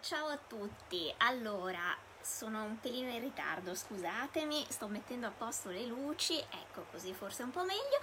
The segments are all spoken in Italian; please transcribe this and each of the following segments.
Ciao a tutti. Allora, sono un pelino in ritardo, scusatemi, sto mettendo a posto le luci, ecco così forse un po' meglio.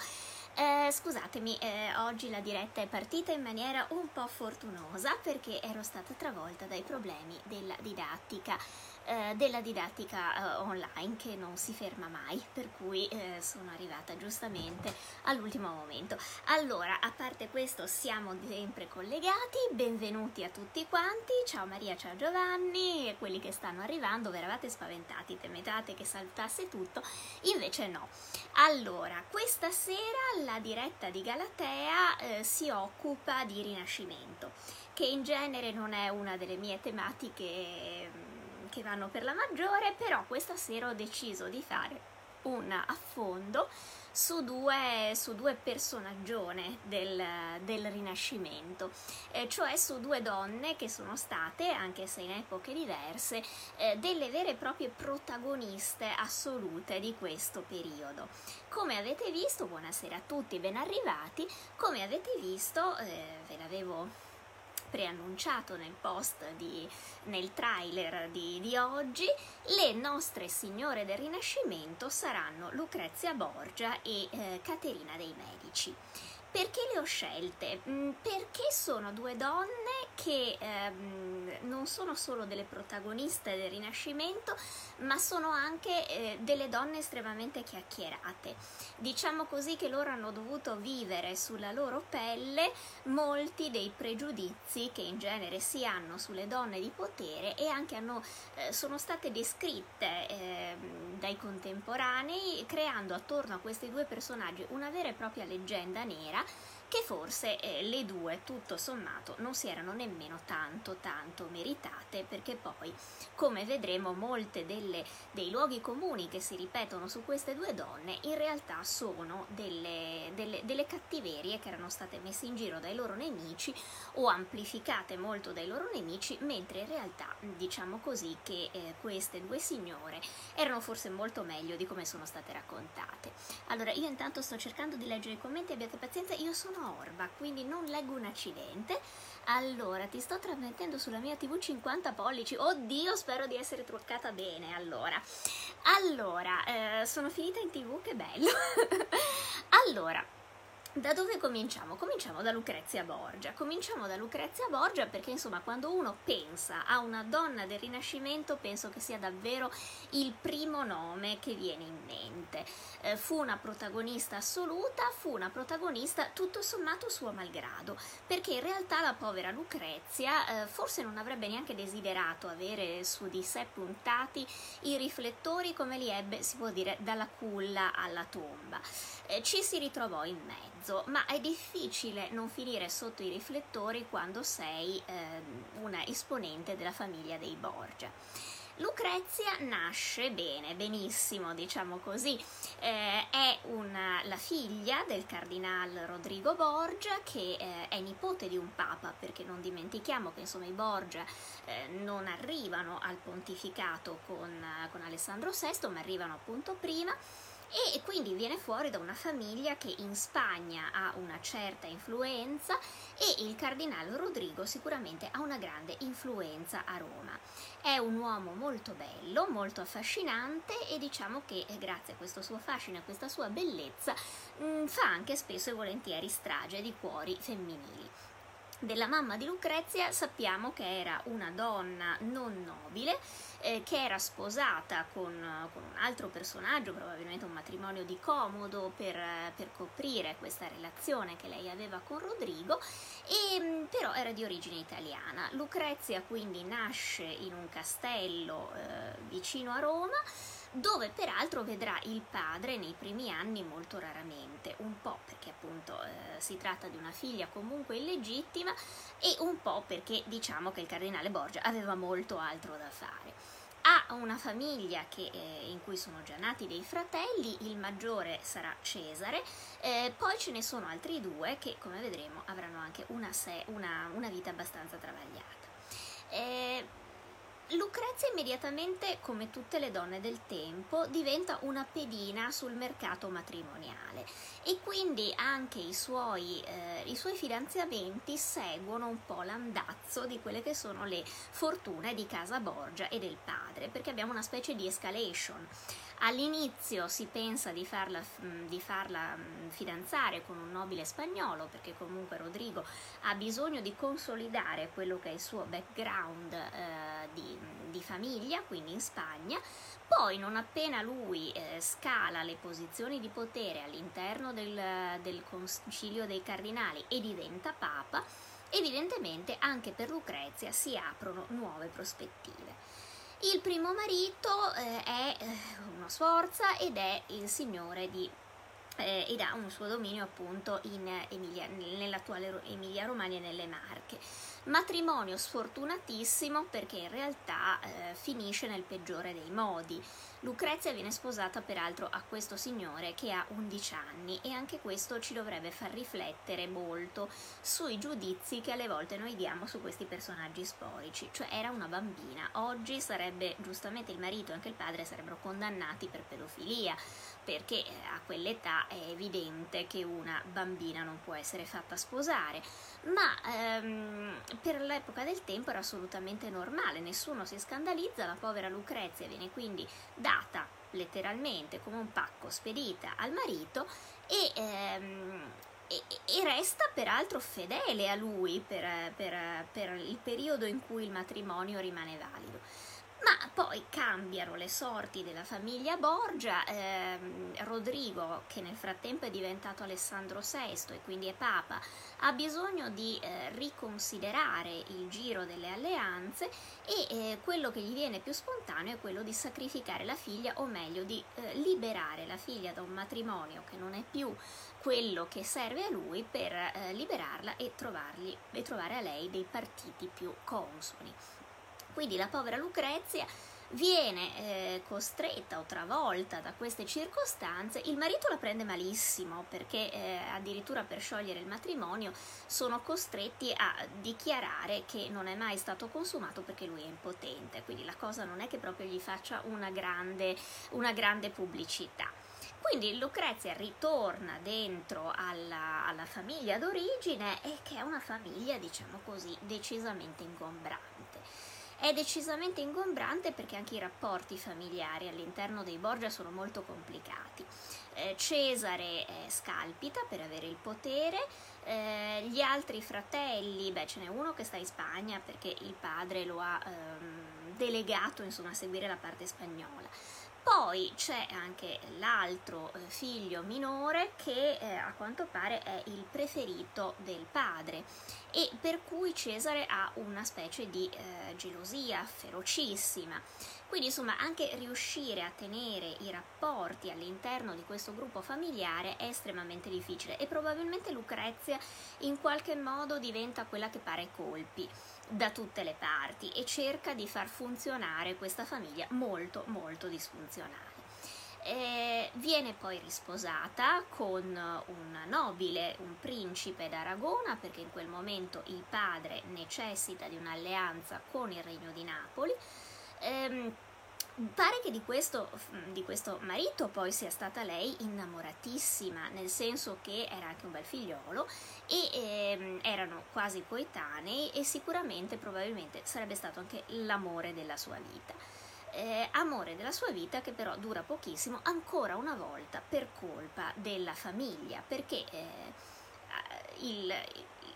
Eh, scusatemi, eh, oggi la diretta è partita in maniera un po' fortunosa perché ero stata travolta dai problemi della didattica eh, della didattica eh, online che non si ferma mai, per cui eh, sono arrivata giustamente all'ultimo momento. Allora, a parte questo, siamo sempre collegati, benvenuti a tutti quanti, ciao Maria, ciao Giovanni, e quelli che stanno arrivando, vi eravate spaventati, temetate che saltasse tutto, invece no. Allora, questa sera la diretta di Galatea eh, si occupa di rinascimento, che in genere non è una delle mie tematiche che vanno per la maggiore, però questa sera ho deciso di fare un affondo su due, su due personaggione del, del Rinascimento, eh, cioè su due donne che sono state, anche se in epoche diverse, eh, delle vere e proprie protagoniste assolute di questo periodo. Come avete visto, buonasera a tutti, ben arrivati, come avete visto, eh, ve l'avevo preannunciato nel post di, nel trailer di, di oggi, le nostre signore del Rinascimento saranno Lucrezia Borgia e eh, Caterina dei Medici. Perché le ho scelte? Mm, perché sono due donne che ehm, non sono solo delle protagoniste del Rinascimento, ma sono anche eh, delle donne estremamente chiacchierate. Diciamo così che loro hanno dovuto vivere sulla loro pelle molti dei pregiudizi che in genere si hanno sulle donne di potere e anche hanno, eh, sono state descritte eh, dai contemporanei, creando attorno a questi due personaggi una vera e propria leggenda nera che forse eh, le due tutto sommato non si erano nemmeno tanto tanto meritate perché poi come vedremo molte delle, dei luoghi comuni che si ripetono su queste due donne in realtà sono delle, delle, delle cattiverie che erano state messe in giro dai loro nemici o amplificate molto dai loro nemici mentre in realtà diciamo così che eh, queste due signore erano forse molto meglio di come sono state raccontate. Allora io intanto sto cercando di leggere i commenti abbiate pazienza io sono Orba, quindi non leggo un accidente. Allora, ti sto trasmettendo sulla mia TV 50 pollici. Oddio, spero di essere truccata bene. Allora, allora eh, sono finita in TV, che bello. allora, da dove cominciamo? Cominciamo da Lucrezia Borgia. Cominciamo da Lucrezia Borgia perché insomma quando uno pensa a una donna del Rinascimento penso che sia davvero il primo nome che viene in mente. Eh, fu una protagonista assoluta, fu una protagonista tutto sommato suo malgrado, perché in realtà la povera Lucrezia eh, forse non avrebbe neanche desiderato avere su di sé puntati i riflettori come li ebbe, si può dire, dalla culla alla tomba. Eh, ci si ritrovò in mezzo mezzo, ma è difficile non finire sotto i riflettori quando sei eh, una esponente della famiglia dei Borgia. Lucrezia nasce bene, benissimo, diciamo così, eh, è una, la figlia del cardinale Rodrigo Borgia che eh, è nipote di un papa, perché non dimentichiamo che insomma i Borgia eh, non arrivano al pontificato con, con Alessandro VI, ma arrivano appunto prima e quindi viene fuori da una famiglia che in Spagna ha una certa influenza e il cardinale Rodrigo sicuramente ha una grande influenza a Roma. È un uomo molto bello, molto affascinante e diciamo che eh, grazie a questo suo fascino e a questa sua bellezza mh, mm, fa anche spesso e volentieri strage di cuori femminili della mamma di Lucrezia sappiamo che era una donna non nobile, eh, che era sposata con, con, un altro personaggio, probabilmente un matrimonio di comodo per, per, coprire questa relazione che lei aveva con Rodrigo, e, mm, però era di origine italiana. Lucrezia quindi nasce in un castello eh, vicino a Roma, dove peraltro vedrà il padre nei primi anni molto raramente, un po' perché appunto eh, si tratta di una figlia comunque illegittima e un po' perché diciamo che il cardinale Borgia aveva molto altro da fare. Ha una famiglia che, eh, in cui sono già nati dei fratelli, il maggiore sarà Cesare, eh, poi ce ne sono altri due che come vedremo avranno anche una, se- una, una vita abbastanza travagliata. Eh, Lucrezia immediatamente, come tutte le donne del tempo, diventa una pedina sul mercato matrimoniale e quindi anche i suoi, eh, i suoi fidanzamenti seguono un po' l'andazzo di quelle che sono le fortune di casa Borgia e del padre, perché abbiamo una specie di escalation. All'inizio si pensa di farla, mm, di farla, mm, fidanzare con un nobile spagnolo perché comunque Rodrigo ha bisogno di consolidare quello che è il suo background eh, di, di, famiglia, quindi in Spagna. Poi non appena lui eh, scala le posizioni di potere all'interno del, del Concilio dei Cardinali e diventa Papa, evidentemente anche per Lucrezia si aprono nuove prospettive. Il primo marito eh, è eh, uno Sforza ed è il signore di eh, ed ha un suo dominio appunto in Emilia, nell'attuale Emilia Romagna e nelle Marche. Matrimonio sfortunatissimo perché in realtà eh, finisce nel peggiore dei modi. Lucrezia viene sposata peraltro a questo signore che ha 11 anni e anche questo ci dovrebbe far riflettere molto sui giudizi che alle volte noi diamo su questi personaggi storici, cioè era una bambina, oggi sarebbe giustamente il marito e anche il padre sarebbero condannati per pedofilia perché eh, a quell'età è evidente che una bambina non può essere fatta sposare, ma ehm, per l'epoca del tempo era assolutamente normale, nessuno si scandalizza, la povera Lucrezia viene quindi data letteralmente come un pacco spedita al marito e, ehm, e, e resta peraltro fedele a lui per, per, per il periodo in cui il matrimonio rimane valido. Ma poi cambiano le sorti della famiglia Borgia, ehm, Rodrigo, che nel frattempo è diventato Alessandro VI e quindi è Papa, ha bisogno di eh, riconsiderare il giro delle alleanze e eh, quello che gli viene più spontaneo è quello di sacrificare la figlia, o meglio di eh, liberare la figlia da un matrimonio che non è più quello che serve a lui per eh, liberarla e, trovargli, e trovare a lei dei partiti più consoni. Quindi la povera Lucrezia viene eh, costretta o travolta da queste circostanze, il marito la prende malissimo perché eh, addirittura per sciogliere il matrimonio sono costretti a dichiarare che non è mai stato consumato perché lui è impotente, quindi la cosa non è che proprio gli faccia una grande, una grande pubblicità. Quindi Lucrezia ritorna dentro alla, alla famiglia d'origine e che è una famiglia, diciamo così, decisamente ingombrante. È decisamente ingombrante perché anche i rapporti familiari all'interno dei Borgia sono molto complicati. Eh, Cesare eh, scalpita per avere il potere, eh, gli altri fratelli, beh ce n'è uno che sta in Spagna perché il padre lo ha ehm, delegato insomma, a seguire la parte spagnola. Poi c'è anche l'altro eh, figlio minore che eh, a quanto pare è il preferito del padre e per cui Cesare ha una specie di eh, gelosia ferocissima. Quindi insomma anche riuscire a tenere i rapporti all'interno di questo gruppo familiare è estremamente difficile e probabilmente Lucrezia in qualche modo diventa quella che pare colpi da tutte le parti e cerca di far funzionare questa famiglia molto molto disfunzionale. Eh, viene poi risposata con un nobile, un principe d'Aragona, perché in quel momento il padre necessita di un'alleanza con il regno di Napoli. Eh, Pare che di questo, di questo, marito poi sia stata lei innamoratissima, nel senso che era anche un bel figliolo e ehm, erano quasi coetanei e sicuramente, probabilmente, sarebbe stato anche l'amore della sua vita. Eh, amore della sua vita che però dura pochissimo, ancora una volta per colpa della famiglia, perché eh, il,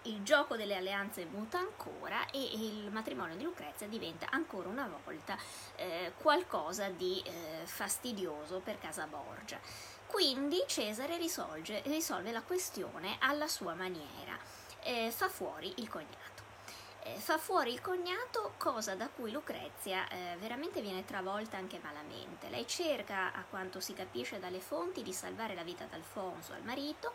il gioco delle alleanze muta ancora e il matrimonio di Lucrezia diventa ancora una volta eh, qualcosa di eh, fastidioso per casa Borgia. Quindi Cesare risolge, risolve la questione alla sua maniera, eh, fa fuori il cognato eh, fa fuori il cognato, cosa da cui Lucrezia eh, veramente viene travolta anche malamente. Lei cerca, a quanto si capisce dalle fonti, di salvare la vita d'Alfonso al marito,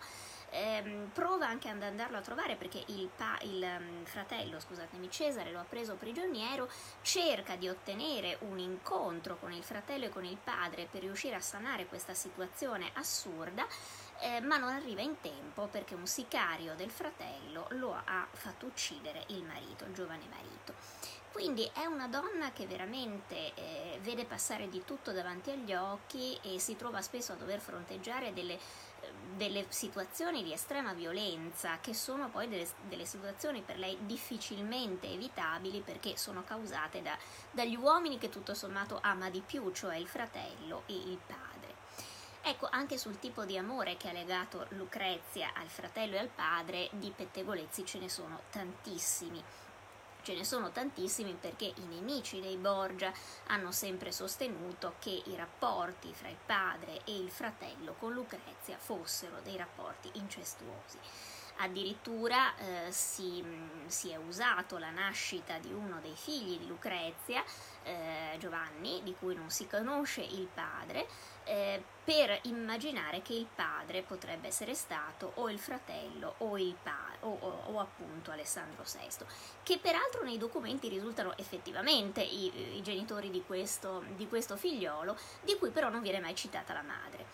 ehm, prova anche ad andarlo a trovare perché il, pa- il um, fratello, scusatemi, Cesare lo ha preso prigioniero, cerca di ottenere un incontro con il fratello e con il padre per riuscire a sanare questa situazione assurda, eh, ma non arriva in tempo perché un sicario del fratello lo ha fatto uccidere il marito, il giovane marito. Quindi è una donna che veramente eh, vede passare di tutto davanti agli occhi e si trova spesso a dover fronteggiare delle, delle situazioni di estrema violenza che sono poi delle, delle, situazioni per lei difficilmente evitabili perché sono causate da, dagli uomini che tutto sommato ama di più, cioè il fratello e il padre. Ecco, anche sul tipo di amore che ha legato Lucrezia al fratello e al padre, di pettegolezzi ce ne sono tantissimi. Ce ne sono tantissimi perché i nemici dei Borgia hanno sempre sostenuto che i rapporti fra il padre e il fratello con Lucrezia fossero dei rapporti incestuosi. Addirittura eh, si, si, è usato la nascita di uno dei figli di Lucrezia, eh, Giovanni, di cui non si conosce il padre, eh, per immaginare che il padre potrebbe essere stato o il fratello o, il pa- o, o, o appunto Alessandro VI, che peraltro nei documenti risultano effettivamente i, i genitori di questo, di questo figliolo, di cui però non viene mai citata la madre.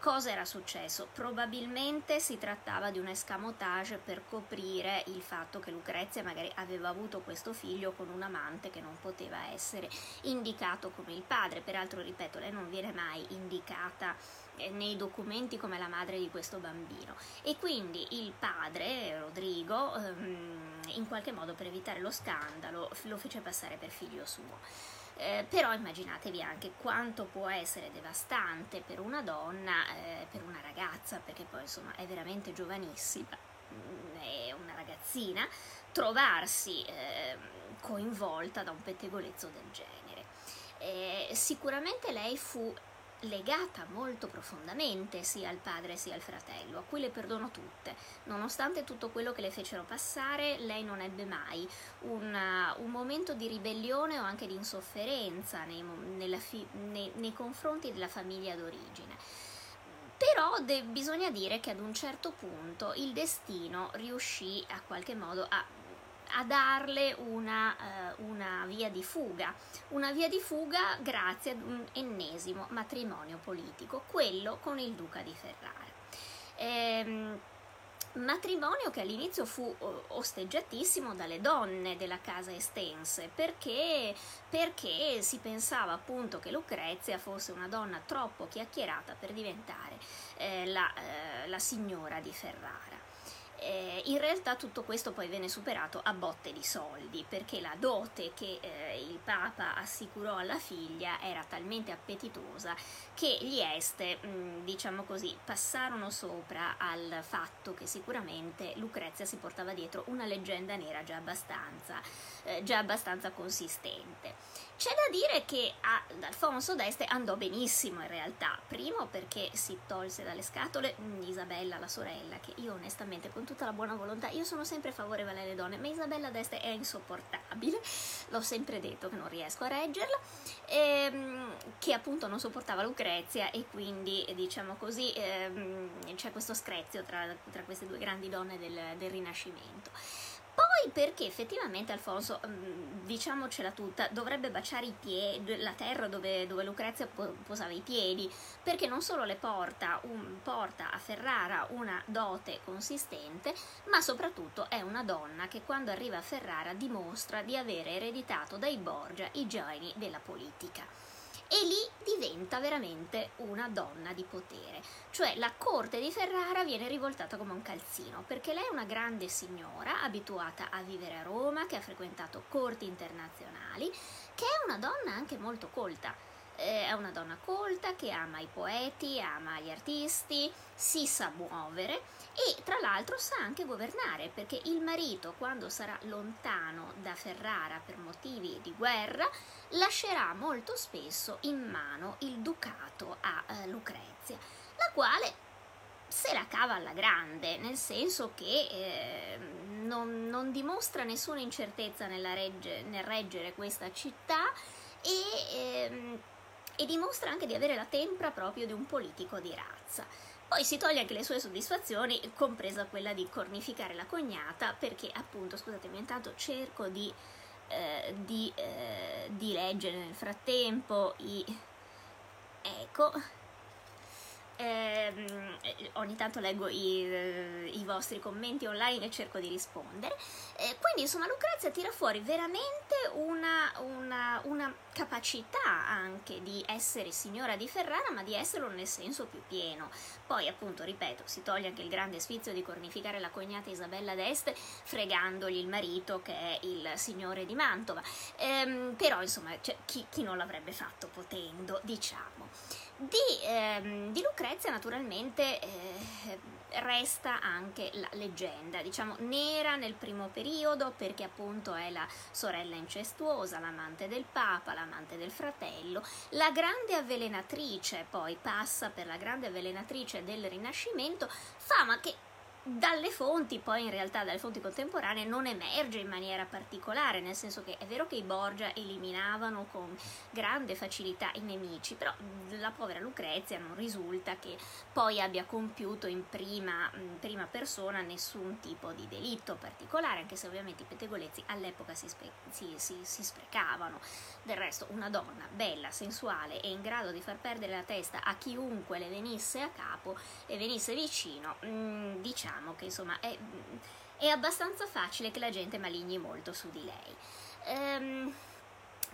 Cosa era successo? Probabilmente si trattava di un escamotage per coprire il fatto che Lucrezia magari aveva avuto questo figlio con un amante che non poteva essere indicato come il padre. Peraltro, ripeto, lei non viene mai indicata eh, nei documenti come la madre di questo bambino e quindi il padre Rodrigo ehm, in qualche modo per evitare lo scandalo lo fece passare per figlio suo. Eh, però immaginatevi anche quanto può essere devastante per una donna, eh, per una ragazza, perché poi insomma è veramente giovanissima, mm, è una ragazzina, trovarsi eh, coinvolta da un pettegolezzo del genere. Eh, sicuramente lei fu legata molto profondamente sia al padre sia al fratello, a cui le perdono tutte. Nonostante tutto quello che le fecero passare, lei non ebbe mai un, uh, un momento di ribellione o anche di insofferenza nei, fi, nei, nei confronti della famiglia d'origine. Però de- bisogna dire che ad un certo punto il destino riuscì a qualche modo a a darle una, uh, una, via di fuga, una via di fuga grazie ad un ennesimo matrimonio politico, quello con il duca di Ferrara. Ehm, matrimonio che all'inizio fu osteggiatissimo dalle donne della casa estense perché, perché si pensava appunto che Lucrezia fosse una donna troppo chiacchierata per diventare eh, la, eh, la signora di Ferrara. Eh, in realtà tutto questo poi venne superato a botte di soldi perché la dote che eh, il Papa assicurò alla figlia era talmente appetitosa che gli Este, mh, mm, diciamo così, passarono sopra al fatto che sicuramente Lucrezia si portava dietro una leggenda nera già abbastanza, eh, già abbastanza consistente. C'è da dire che ad Alfonso d'Este andò benissimo in realtà, primo perché si tolse dalle scatole Isabella, la sorella, che io onestamente con tutta la buona volontà, io sono sempre favorevole alle donne, ma Isabella d'Este è insopportabile, l'ho sempre detto che non riesco a reggerla, ehm, che appunto non sopportava Lucrezia e quindi diciamo così ehm, c'è questo screzio tra, tra, queste due grandi donne del, del Rinascimento. Perché effettivamente Alfonso, mm, diciamocela tutta, dovrebbe baciare i piedi, la terra dove, dove Lucrezia posava i piedi, perché non solo le porta, un, porta a Ferrara una dote consistente, ma soprattutto è una donna che quando arriva a Ferrara dimostra di avere ereditato dai Borgia i geni della politica e lì diventa veramente una donna di potere. Cioè la corte di Ferrara viene rivoltata come un calzino, perché lei è una grande signora abituata a vivere a Roma, che ha frequentato corti internazionali, che è una donna anche molto colta è una donna colta che ama i poeti, ama gli artisti, si sa muovere e tra l'altro sa anche governare perché il marito quando sarà lontano da Ferrara per motivi di guerra lascerà molto spesso in mano il ducato a eh, Lucrezia, la quale se la cava alla grande, nel senso che eh, non, non, dimostra nessuna incertezza regge, nel reggere questa città e ehm, e dimostra anche di avere la tempra proprio di un politico di razza. Poi si toglie anche le sue soddisfazioni, compresa quella di cornificare la cognata, perché appunto, scusatemi, intanto cerco di, eh, di, eh, di leggere nel frattempo i... Ecco, ehm, ogni tanto leggo i, i, vostri commenti online e cerco di rispondere. Eh, quindi insomma Lucrezia tira fuori veramente una, una, una, capacità anche di essere signora di Ferrara, ma di esserlo nel senso più pieno. Poi appunto, ripeto, si toglie anche il grande sfizio di cornificare la cognata Isabella d'Este fregandogli il marito che è il signore di Mantova. Ehm, però insomma, cioè, chi, chi non l'avrebbe fatto potendo, diciamo. Di, ehm, di Lucrezia naturalmente eh, resta anche la leggenda, diciamo nera nel primo periodo perché appunto è la sorella incestuosa, l'amante del papa, l'amante del fratello, la grande avvelenatrice, poi passa per la grande avvelenatrice del Rinascimento, fama che dalle fonti, poi in realtà dalle fonti contemporanee, non emerge in maniera particolare, nel senso che è vero che i Borgia eliminavano con grande facilità i nemici, però la povera Lucrezia non risulta che poi abbia compiuto in prima, in prima persona nessun tipo di delitto particolare, anche se ovviamente i pettegolezzi all'epoca si, spe- si, si, si sprecavano. Del resto, una donna bella, sensuale e in grado di far perdere la testa a chiunque le venisse a capo e venisse vicino, mh, mm, diciamo diciamo che insomma è, è, abbastanza facile che la gente maligni molto su di lei. Ehm,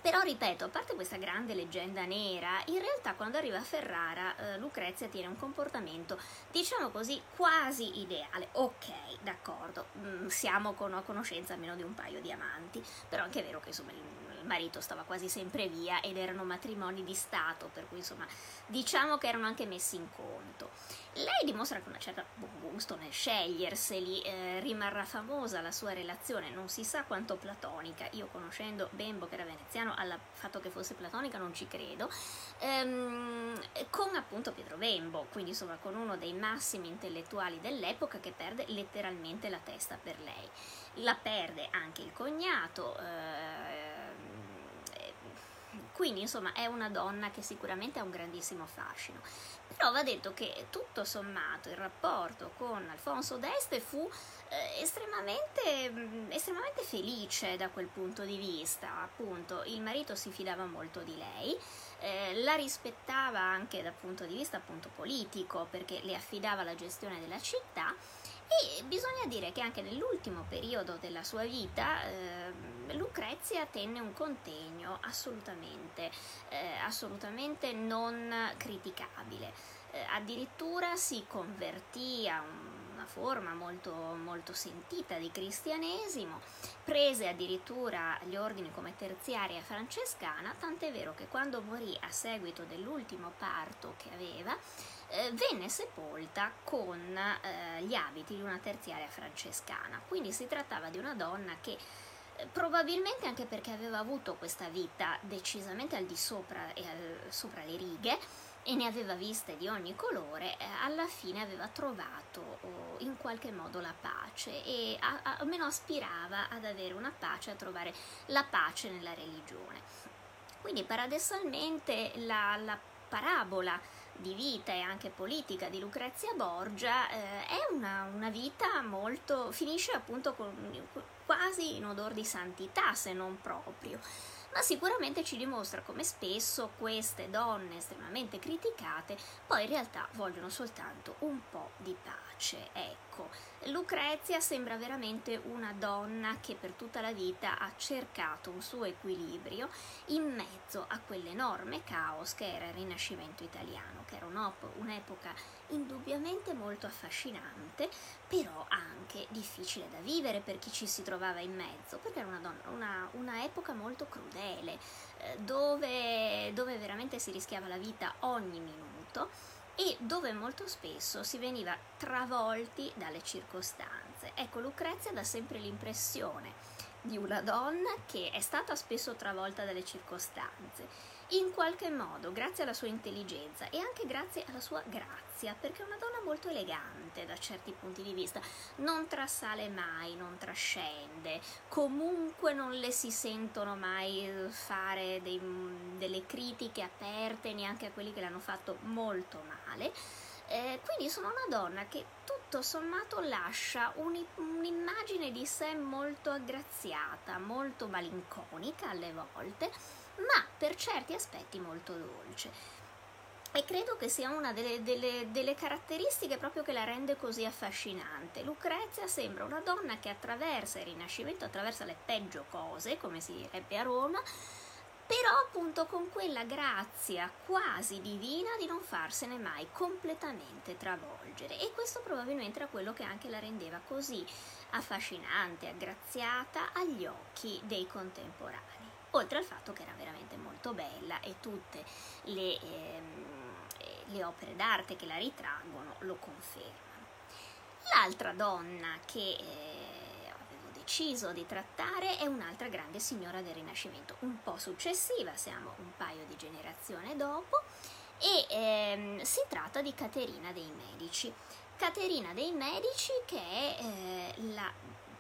però ripeto, a parte questa grande leggenda nera, in realtà quando arriva a Ferrara eh, Lucrezia tiene un comportamento, diciamo così, quasi ideale. Ok, d'accordo, mm, siamo con a conoscenza almeno di un paio di amanti, però anche è vero che insomma il marito stava quasi sempre via ed erano matrimoni di Stato, per cui insomma diciamo che erano anche messi in conto. Lei dimostra che una certa buon gusto nel sceglierseli, eh, rimarrà famosa la sua relazione, non si sa quanto platonica, io conoscendo Bembo che era veneziano, al fatto che fosse platonica non ci credo, ehm, con appunto Pietro Bembo, quindi insomma con uno dei massimi intellettuali dell'epoca che perde letteralmente la testa per lei. La perde anche il cognato. Eh, quindi insomma è una donna che sicuramente ha un grandissimo fascino. Però va detto che tutto sommato il rapporto con Alfonso d'Este fu eh, estremamente, mm, estremamente felice da quel punto di vista. Appunto, il marito si fidava molto di lei, eh, la rispettava anche dal punto di vista appunto politico perché le affidava la gestione della città e bisogna dire che anche nell'ultimo periodo della sua vita eh, Lucrezia tenne un contegno assolutamente, eh, assolutamente non criticabile. Eh, addirittura si convertì a una forma molto, molto sentita di cristianesimo, prese addirittura gli ordini come terziaria francescana, tant'è vero che quando morì a seguito dell'ultimo parto che aveva, venne sepolta con eh, gli abiti di una terziaria francescana. Quindi si trattava di una donna che eh, probabilmente anche perché aveva avuto questa vita decisamente al di sopra e al, sopra le righe e ne aveva viste di ogni colore, eh, alla fine aveva trovato oh, in qualche modo la pace e almeno aspirava ad avere una pace, a trovare la pace nella religione. Quindi paradossalmente la, la parabola di vita e anche politica di Lucrezia Borgia eh, è una, una, vita molto finisce appunto con, quasi in odor di santità se non proprio. Ma sicuramente ci dimostra come spesso queste donne estremamente criticate poi in realtà vogliono soltanto un po' di pace ecco. Lucrezia sembra veramente una donna che per tutta la vita ha cercato un suo equilibrio in mezzo a quell'enorme caos che era il Rinascimento italiano, che era un'epoca indubbiamente molto affascinante, però anche difficile da vivere per chi ci si trovava in mezzo, perché era una, donna, una, una epoca molto crudele, eh, dove, dove veramente si rischiava la vita ogni minuto e dove molto spesso si veniva travolti dalle circostanze. Ecco, Lucrezia dà sempre l'impressione di una donna che è stata spesso travolta dalle circostanze in qualche modo, grazie alla sua intelligenza e anche grazie alla sua grazia, perché è una donna molto elegante da certi punti di vista, non trasale mai, non trascende, comunque non le si sentono mai fare dei, delle critiche aperte neanche a quelli che l'hanno fatto molto male. Eh, quindi sono una donna che tutto sommato lascia un, un'immagine di sé molto aggraziata, molto malinconica alle volte, ma per certi aspetti molto dolce. e credo che sia una delle, delle, delle, caratteristiche proprio che la rende così affascinante. Lucrezia sembra una donna che attraversa il Rinascimento, attraversa le peggio cose, come si direbbe a Roma, però appunto con quella grazia quasi divina di non farsene mai completamente travolgere e questo probabilmente era quello che anche la rendeva così affascinante, aggraziata agli occhi dei contemporanei, oltre al fatto che era veramente molto bella e tutte le, ehm, le opere d'arte che la ritraggono lo confermano. L'altra donna che eh, deciso di trattare è un'altra grande signora del Rinascimento, un po' successiva, siamo un paio di generazioni dopo, e ehm, si tratta di Caterina dei Medici. Caterina dei Medici che è eh, la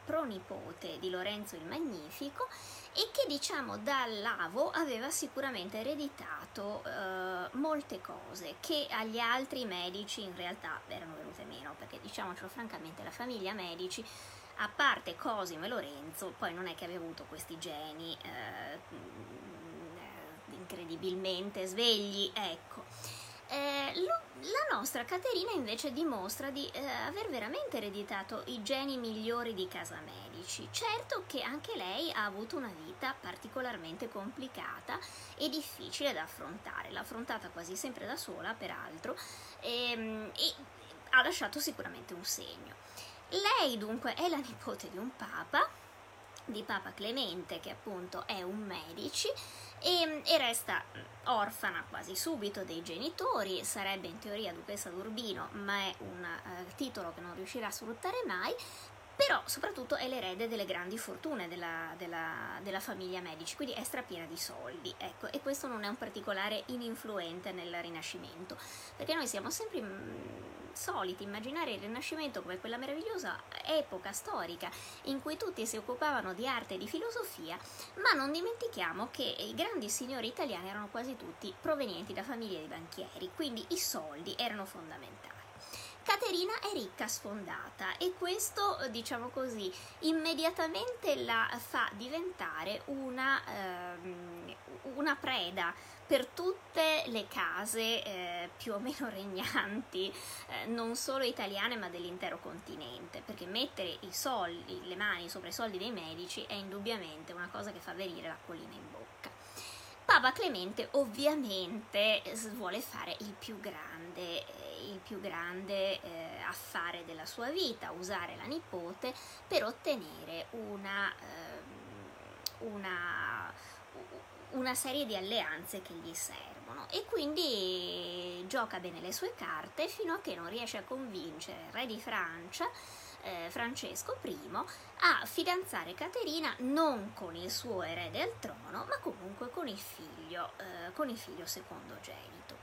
pronipote di Lorenzo il Magnifico e che diciamo dall'avo aveva sicuramente ereditato eh, molte cose che agli altri medici in realtà erano venute meno perché diciamocelo francamente la famiglia Medici a parte Cosimo e Lorenzo poi non è che aveva avuto questi geni eh, incredibilmente svegli ecco eh, la nostra Caterina invece dimostra di eh, aver veramente ereditato i geni migliori di casa Medici. Certo che anche lei ha avuto una vita particolarmente complicata e difficile da affrontare. L'ha affrontata quasi sempre da sola, peraltro, e, ehm, e ha lasciato sicuramente un segno. Lei dunque è la nipote di un papa, di Papa Clemente, che appunto è un medici, e, e, resta orfana quasi subito dei genitori, sarebbe in teoria duchessa d'Urbino, ma è un uh, titolo che non riuscirà a sfruttare mai, però soprattutto è l'erede delle grandi fortune della, della, della, famiglia Medici, quindi è strapiena di soldi, ecco, e questo non è un particolare ininfluente nel Rinascimento, perché noi siamo sempre mm, soliti immaginare il Rinascimento come quella meravigliosa epoca storica in cui tutti si occupavano di arte e di filosofia, ma non dimentichiamo che i grandi signori italiani erano quasi tutti provenienti da famiglie di banchieri, quindi i soldi erano fondamentali. Caterina è ricca sfondata e questo, diciamo così, immediatamente la fa diventare una, ehm, una preda per tutte le case eh, più o meno regnanti, eh, non solo italiane ma dell'intero continente, perché mettere soldi, le mani sopra i soldi dei medici è indubbiamente una cosa che fa venire l'acquolina in bocca. Papa Clemente ovviamente vuole fare il più grande eh, il più grande eh, affare della sua vita, usare la nipote per ottenere una, eh, una, una serie di alleanze che gli servono e quindi gioca bene le sue carte fino a che non riesce a convincere il re di Francia eh, Francesco I a fidanzare Caterina non con il suo erede al trono, ma comunque con il figlio, eh, con il figlio secondogenito.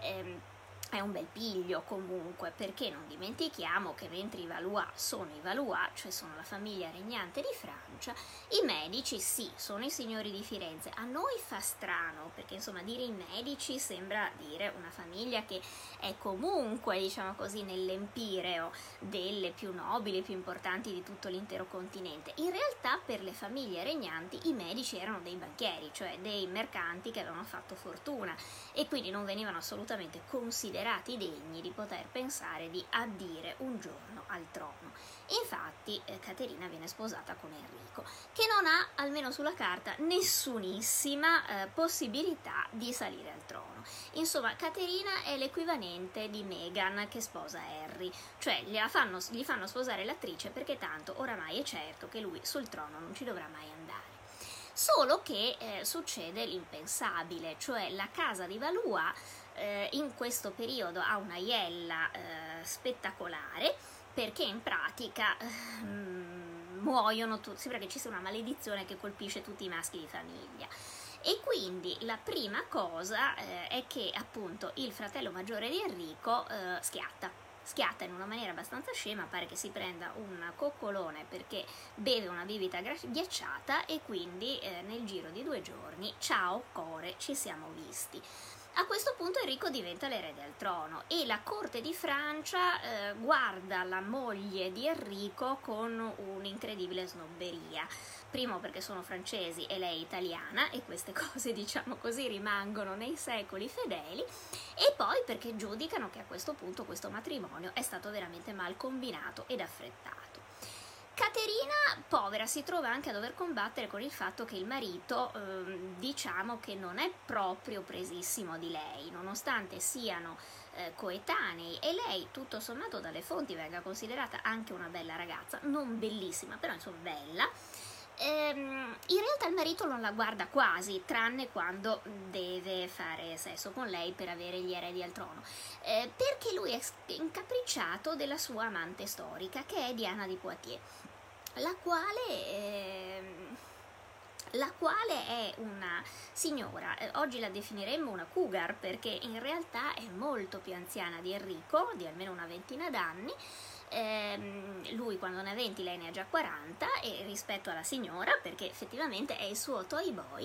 Eh, è un bel piglio comunque, perché non dimentichiamo che mentre i Valois sono i Valois, cioè sono la famiglia regnante di Francia, i Medici sì, sono i signori di Firenze. A noi fa strano, perché insomma dire i Medici sembra dire una famiglia che è comunque, diciamo così, nell'empireo delle più nobili più importanti di tutto l'intero continente. In realtà per le famiglie regnanti i Medici erano dei banchieri, cioè dei mercanti che avevano fatto fortuna e quindi non venivano assolutamente considerati considerati degni di poter pensare di addire un giorno al trono. Infatti eh, Caterina viene sposata con Enrico, che non ha, almeno sulla carta, nessunissima eh, possibilità di salire al trono. Insomma, Caterina è l'equivalente di Meghan che sposa Harry, cioè fanno, gli fanno sposare l'attrice perché tanto oramai è certo che lui sul trono non ci dovrà mai andare. Solo che eh, succede l'impensabile, cioè la casa di Valois eh, in questo periodo ha una iella eh, spettacolare perché in pratica eh, muoiono tutti, sembra che ci sia una maledizione che colpisce tutti i maschi di famiglia. E quindi la prima cosa eh, è che appunto il fratello maggiore di Enrico eh, schiatta schiatta in una maniera abbastanza scema, pare che si prenda un coccolone perché beve una bibita ghiacciata e quindi eh, nel giro di due giorni, ciao core, ci siamo visti. A questo punto Enrico diventa l'erede al trono e la corte di Francia eh, guarda la moglie di Enrico con un'incredibile snobberia. Primo perché sono francesi e lei italiana e queste cose, diciamo così, rimangono nei secoli fedeli e poi perché giudicano che a questo punto questo matrimonio è stato veramente mal combinato ed affrettato. Caterina, povera, si trova anche a dover combattere con il fatto che il marito, ehm, diciamo che non è proprio presissimo di lei, nonostante siano eh, coetanei. E lei, tutto sommato, dalle fonti venga considerata anche una bella ragazza, non bellissima, però insomma bella. Ehm, in realtà il marito non la guarda quasi, tranne quando deve fare sesso con lei per avere gli eredi al trono, eh, perché lui è incapricciato della sua amante storica, che è Diana di Poitiers, la quale... Eh, la quale è una signora, eh, oggi la definiremmo una cougar perché in realtà è molto più anziana di Enrico, di almeno una ventina d'anni, ehm, lui quando ne ha 20 lei ne ha già 40 e rispetto alla signora perché effettivamente è il suo toy boy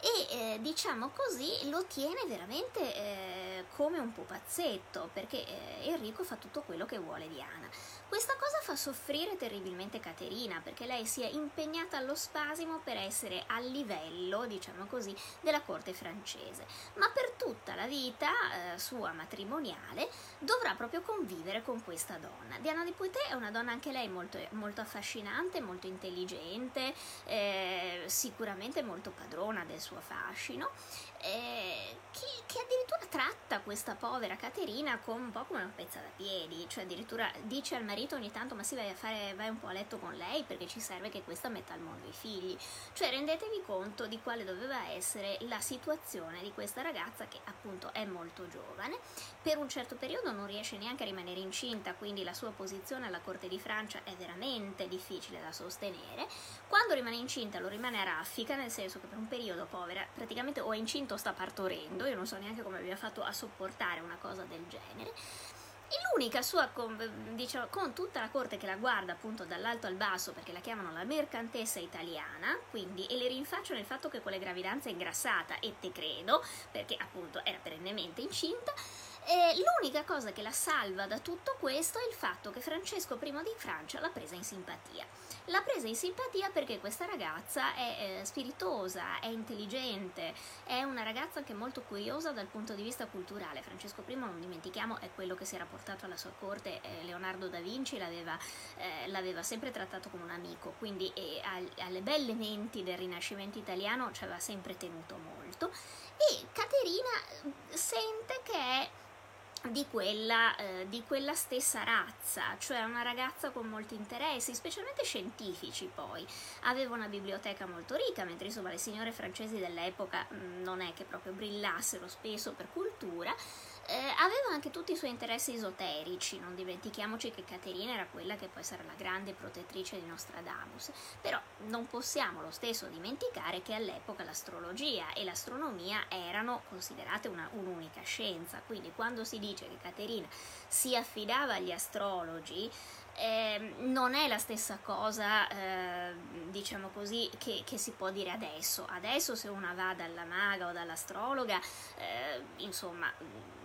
e eh, diciamo così lo tiene veramente eh, come un pupazzetto perché eh, Enrico fa tutto quello che vuole Diana. Questa cosa fa soffrire terribilmente Caterina perché lei si è impegnata allo spasimo per essere a livello, diciamo così, della corte francese, ma per tutta la vita eh, sua matrimoniale dovrà proprio convivere con questa donna. Diana di Poitiers è una donna anche lei molto, molto affascinante, molto intelligente, eh, sicuramente molto padrona del suo fascino eh, che, che, addirittura tratta questa povera Caterina come un po' come una pezza da piedi, cioè addirittura dice al marito ogni tanto ma sì vai, a fare, vai un po' a letto con lei perché ci serve che questa metta al mondo i figli, cioè rendetevi conto di quale doveva essere la situazione di questa ragazza che appunto è molto giovane, per un certo periodo non riesce neanche a rimanere incinta, quindi la sua posizione alla corte di Francia è veramente difficile da sostenere, quando rimane incinta lo rimane a raffica, nel senso che per un periodo povera praticamente o è incinta momento sta partorendo, io non so neanche come abbia fatto a sopportare una cosa del genere. E l'unica sua, con, diciamo, con tutta la corte che la guarda appunto dall'alto al basso perché la chiamano la mercantessa italiana, quindi, e le rinfacciano il fatto che con le gravidanze è ingrassata, e te credo, perché appunto era perennemente incinta, e l'unica cosa che la salva da tutto questo è il fatto che Francesco I di Francia l'ha presa in simpatia. L'ha presa in simpatia perché questa ragazza è eh, spiritosa, è intelligente, è una ragazza anche molto curiosa dal punto di vista culturale. Francesco I, non dimentichiamo, è quello che si era portato alla sua corte, eh, Leonardo da Vinci l'aveva, eh, l'aveva, sempre trattato come un amico, quindi eh, alle belle menti del Rinascimento italiano ci aveva sempre tenuto molto. E Caterina eh, sente che è di quella, eh, di quella, stessa razza, cioè una ragazza con molti interessi, specialmente scientifici poi. Aveva una biblioteca molto ricca, mentre insomma le signore francesi dell'epoca mh, mm, non è che proprio brillassero spesso per cultura, eh, aveva anche tutti i suoi interessi esoterici, non dimentichiamoci che Caterina era quella che poi sarà la grande protettrice di Nostradamus, però non possiamo lo stesso dimenticare che all'epoca l'astrologia e l'astronomia erano considerate una, un'unica scienza, quindi quando si dice che Caterina si affidava agli astrologi, eh, non è la stessa cosa, eh, diciamo così, che, che, si può dire adesso. Adesso se una va dalla maga o dall'astrologa, eh, insomma,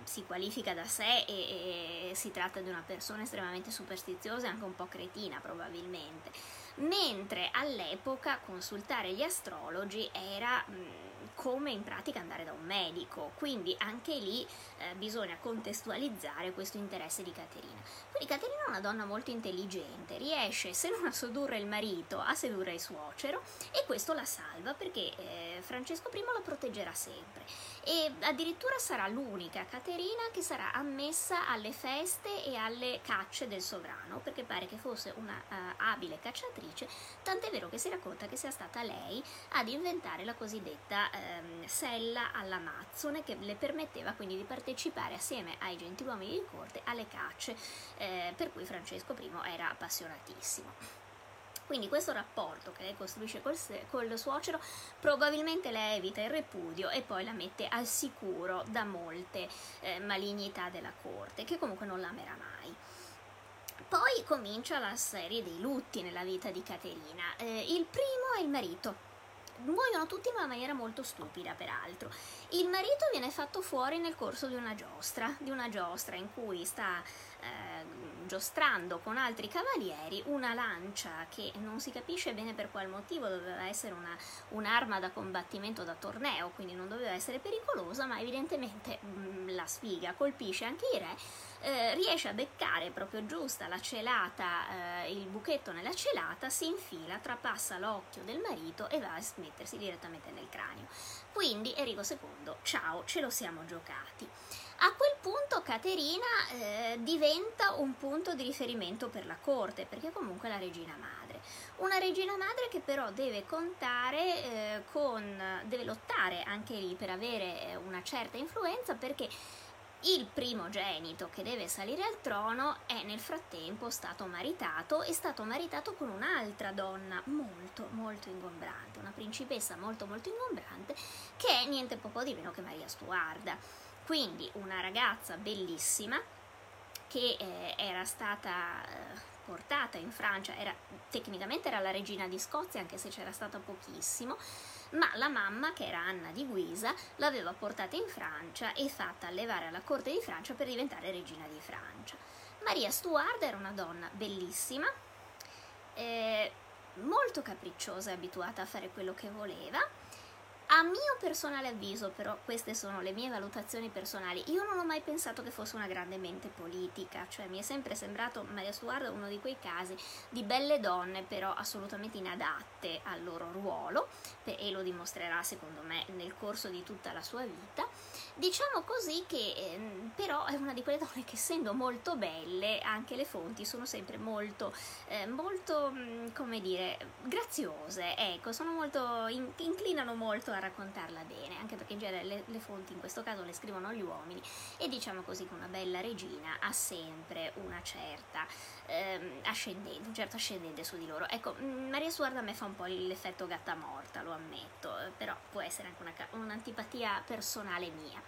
si qualifica da sé e, e si tratta di una persona estremamente superstiziosa e anche un po' cretina probabilmente. Mentre all'epoca consultare gli astrologi era... Mh, come in pratica andare da un medico, quindi anche lì eh, bisogna contestualizzare questo interesse di Caterina. Quindi Caterina è una donna molto intelligente, riesce se non a sedurre il marito, a sedurre il suocero e questo la salva perché eh, Francesco I la proteggerà sempre e addirittura sarà l'unica Caterina che sarà ammessa alle feste e alle cacce del sovrano perché pare che fosse una uh, abile cacciatrice, tant'è vero che si racconta che sia stata lei ad inventare la cosiddetta uh, ehm, sella all'Amazzone che le permetteva quindi di partecipare assieme ai gentiluomini di corte alle cacce, eh, per cui Francesco I era appassionatissimo. Quindi questo rapporto che lei costruisce col, col, suocero probabilmente le evita il repudio e poi la mette al sicuro da molte eh, malignità della corte, che comunque non l'amerà mai. Poi comincia la serie dei lutti nella vita di Caterina. Eh, il primo è il marito, muoiono tutti in una maniera molto stupida peraltro. Il marito viene fatto fuori nel corso di una giostra, di una giostra in cui sta eh, giostrando con altri cavalieri una lancia che non si capisce bene per qual motivo doveva essere una, un'arma da combattimento da torneo, quindi non doveva essere pericolosa, ma evidentemente mh, mm, la sfiga colpisce anche i re, eh, riesce a beccare proprio giusta la celata, eh, il buchetto nella celata, si infila, trapassa l'occhio del marito e va a mettersi direttamente nel cranio. Quindi Enrico II, ciao, ce lo siamo giocati. A quel punto Caterina eh, diventa un punto di riferimento per la corte, perché comunque è la regina madre. Una regina madre che però deve contare eh, con, deve lottare anche lì per avere eh, una certa influenza perché il primogenito che deve salire al trono è nel frattempo stato maritato e stato maritato con un'altra donna molto molto ingombrante, una principessa molto molto ingombrante che è niente poco di meno che Maria Stuarda. Quindi una ragazza bellissima che eh, era stata eh, portata in Francia, era, tecnicamente era la regina di Scozia anche se c'era stata pochissimo, ma la mamma, che era Anna di Guisa, l'aveva portata in Francia e fatta allevare alla corte di Francia per diventare regina di Francia. Maria Stuart era una donna bellissima, eh, molto capricciosa e abituata a fare quello che voleva, a mio personale avviso, però, queste sono le mie valutazioni personali, io non ho mai pensato che fosse una grande mente politica, cioè mi è sempre sembrato Maria Stuardo uno di quei casi di belle donne, però assolutamente inadatte al loro ruolo, e lo dimostrerà secondo me nel corso di tutta la sua vita. Diciamo così che eh, però è una di quelle donne che essendo molto belle, anche le fonti sono sempre molto, eh, molto, mm, come dire, graziose, ecco, sono molto, in, inclinano molto a raccontarla bene, anche perché in genere le, le, fonti in questo caso le scrivono gli uomini e diciamo così che una bella regina ha sempre una certa ehm, ascendente, un certo ascendente su di loro. Ecco, mm, Maria Suarda a me fa un po' l'effetto gatta morta, lo ammetto, però può essere anche una, un'antipatia personale mia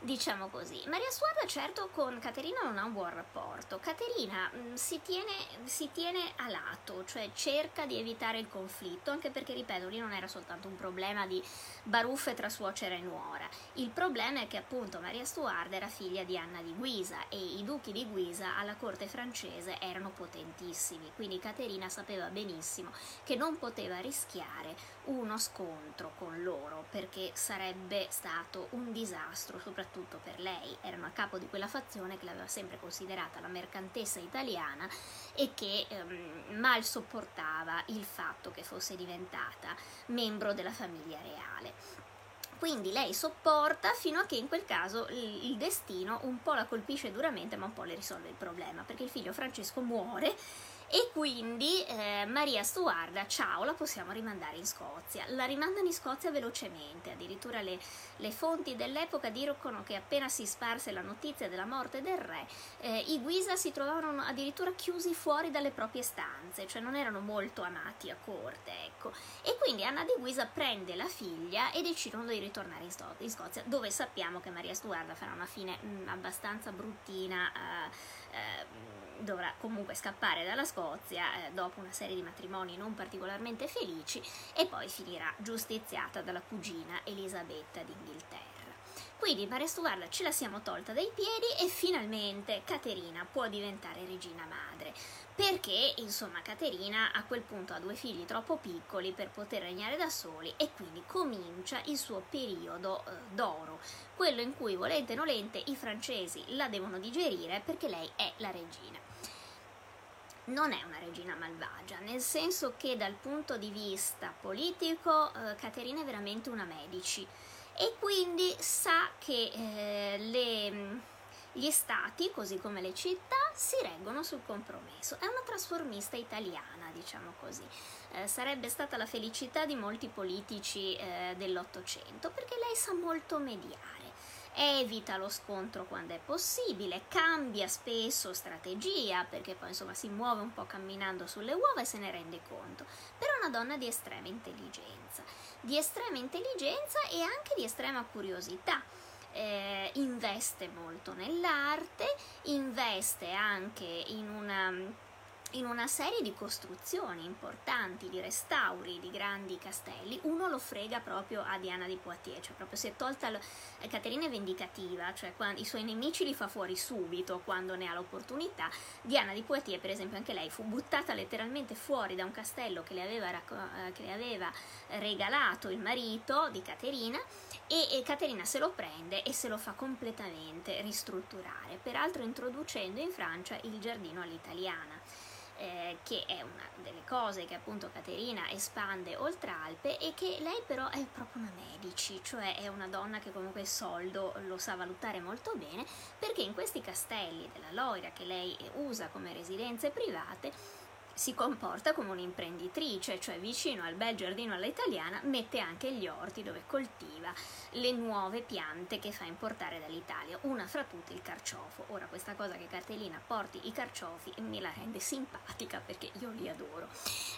diciamo così. Maria Stuarda certo con Caterina non ha un buon rapporto. Caterina mm, si, tiene, si, tiene, a lato, cioè cerca di evitare il conflitto, anche perché, ripeto, lì non era soltanto un problema di baruffe tra suocera e nuora. Il problema è che appunto Maria Stuarda era figlia di Anna di Guisa e i duchi di Guisa alla corte francese erano potentissimi, quindi Caterina sapeva benissimo che non poteva rischiare uno scontro con loro perché sarebbe stato un disastro, soprattutto soprattutto per lei, erano a capo di quella fazione che l'aveva sempre considerata la mercantessa italiana e che ehm, mal sopportava il fatto che fosse diventata membro della famiglia reale. Quindi lei sopporta fino a che in quel caso il, destino un po' la colpisce duramente ma un po' le risolve il problema perché il figlio Francesco muore e quindi eh, Maria Stuarda, ciao, la possiamo rimandare in Scozia. La rimandano in Scozia velocemente, addirittura le, le fonti dell'epoca dicono che appena si sparse la notizia della morte del re, eh, i Guisa si trovavano addirittura chiusi fuori dalle proprie stanze, cioè non erano molto amati a corte, ecco. E quindi Anna di Guisa prende la figlia e decidono di ritornare in, Sto- in Scozia, dove sappiamo che Maria Stuarda farà una fine mh, mm, abbastanza bruttina. Eh, eh, dovrà comunque scappare dalla Scozia eh, dopo una serie di matrimoni non particolarmente felici e poi finirà giustiziata dalla cugina Elisabetta d'Inghilterra. Quindi Maria Stuarda ce la siamo tolta dai piedi e finalmente Caterina può diventare regina madre. Perché, insomma, Caterina a quel punto ha due figli troppo piccoli per poter regnare da soli e quindi comincia il suo periodo eh, d'oro, quello in cui, volente o nolente, i francesi la devono digerire perché lei è la regina non è una regina malvagia, nel senso che dal punto di vista politico eh, Caterina è veramente una medici e quindi sa che eh, le, gli stati, così come le città, si reggono sul compromesso. È una trasformista italiana, diciamo così. Eh, sarebbe stata la felicità di molti politici eh, dell'Ottocento perché lei sa molto mediare evita lo scontro quando è possibile, cambia spesso strategia perché poi insomma si muove un po' camminando sulle uova e se ne rende conto, però è una donna di estrema intelligenza, di estrema intelligenza e anche di estrema curiosità. Eh, investe molto nell'arte, investe anche in una in una serie di costruzioni importanti, di restauri di grandi castelli, uno lo frega proprio a Diana di Poitiers, cioè proprio si è tolta l- eh, Caterina è vendicativa, cioè quando, i suoi nemici li fa fuori subito quando ne ha l'opportunità. Diana di Poitiers, per esempio, anche lei fu buttata letteralmente fuori da un castello che le aveva, racco- eh, che le aveva regalato il marito di Caterina e, e Caterina se lo prende e se lo fa completamente ristrutturare, peraltro introducendo in Francia il giardino all'italiana eh, che è una delle cose che appunto Caterina espande oltre Alpe e che lei però è proprio una medici, cioè è una donna che comunque il soldo lo sa valutare molto bene perché in questi castelli della Loira che lei usa come residenze private si comporta come un'imprenditrice, cioè vicino al bel giardino all'italiana mette anche gli orti dove coltiva le nuove piante che fa importare dall'Italia, una fra tutte il carciofo. Ora questa cosa che Cartellina porti i carciofi mi la rende simpatica perché io li adoro.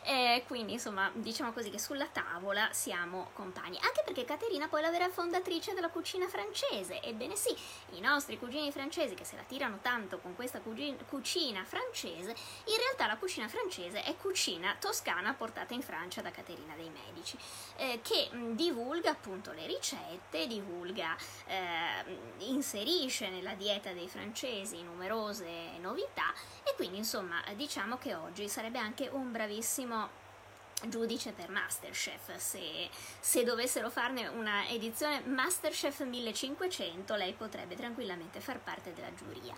Eh, quindi insomma diciamo così che sulla tavola siamo compagni, anche perché Caterina poi è la vera fondatrice della cucina francese, ebbene sì, i nostri cugini francesi che se la tirano tanto con questa cucina francese, in realtà la cucina francese francese è cucina toscana portata in Francia da Caterina dei Medici, eh, che divulga appunto le ricette, divulga, eh, inserisce nella dieta dei francesi numerose novità e quindi insomma diciamo che oggi sarebbe anche un bravissimo giudice per Masterchef. Se, se, dovessero farne una edizione Masterchef 1500, lei potrebbe tranquillamente far parte della giuria.